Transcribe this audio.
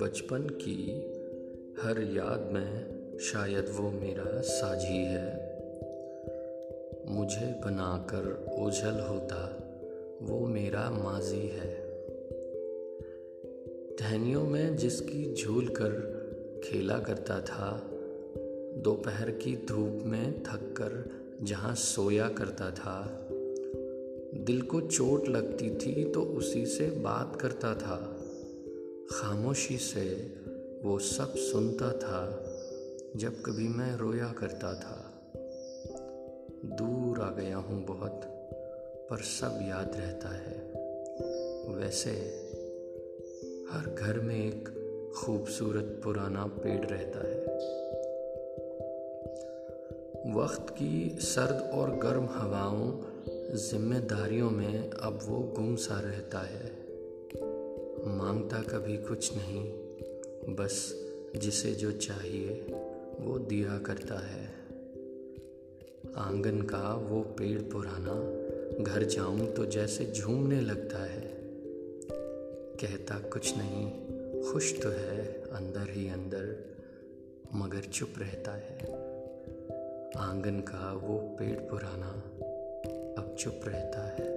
बचपन की हर याद में शायद वो मेरा साझी है। मुझे बनाकर ओझल होता वो मेरा माजी है। टहनियों में जिसकी झूल कर खेला करता था, दोपहर की धूप में थक कर जहाँ सोया करता था दिल को चोट लगती थी तो उसी से बात करता था। खामोशी से वो सब सुनता था, जब कभी मैं रोया करता था। दूर आ गया हूँ बहुत, पर सब याद रहता है। वैसे, हर घर में एक खूबसूरत पुराना पेड़ रहता है। वक्त की सर्द और गर्म हवाओं जिम्मेदारियों में अब वो गुम सा रहता है। माँगता कभी कुछ नहीं, बस जिसे जो चाहिए वो दिया करता है। आँगन का वो पेड़ पुराना, घर जाऊँ तो जैसे झूमने लगता है। कहता कुछ नहीं, खुश तो है अंदर ही अंदर, मगर चुप रहता है। आँगन का वो पेड़ पुराना चुप रहता है।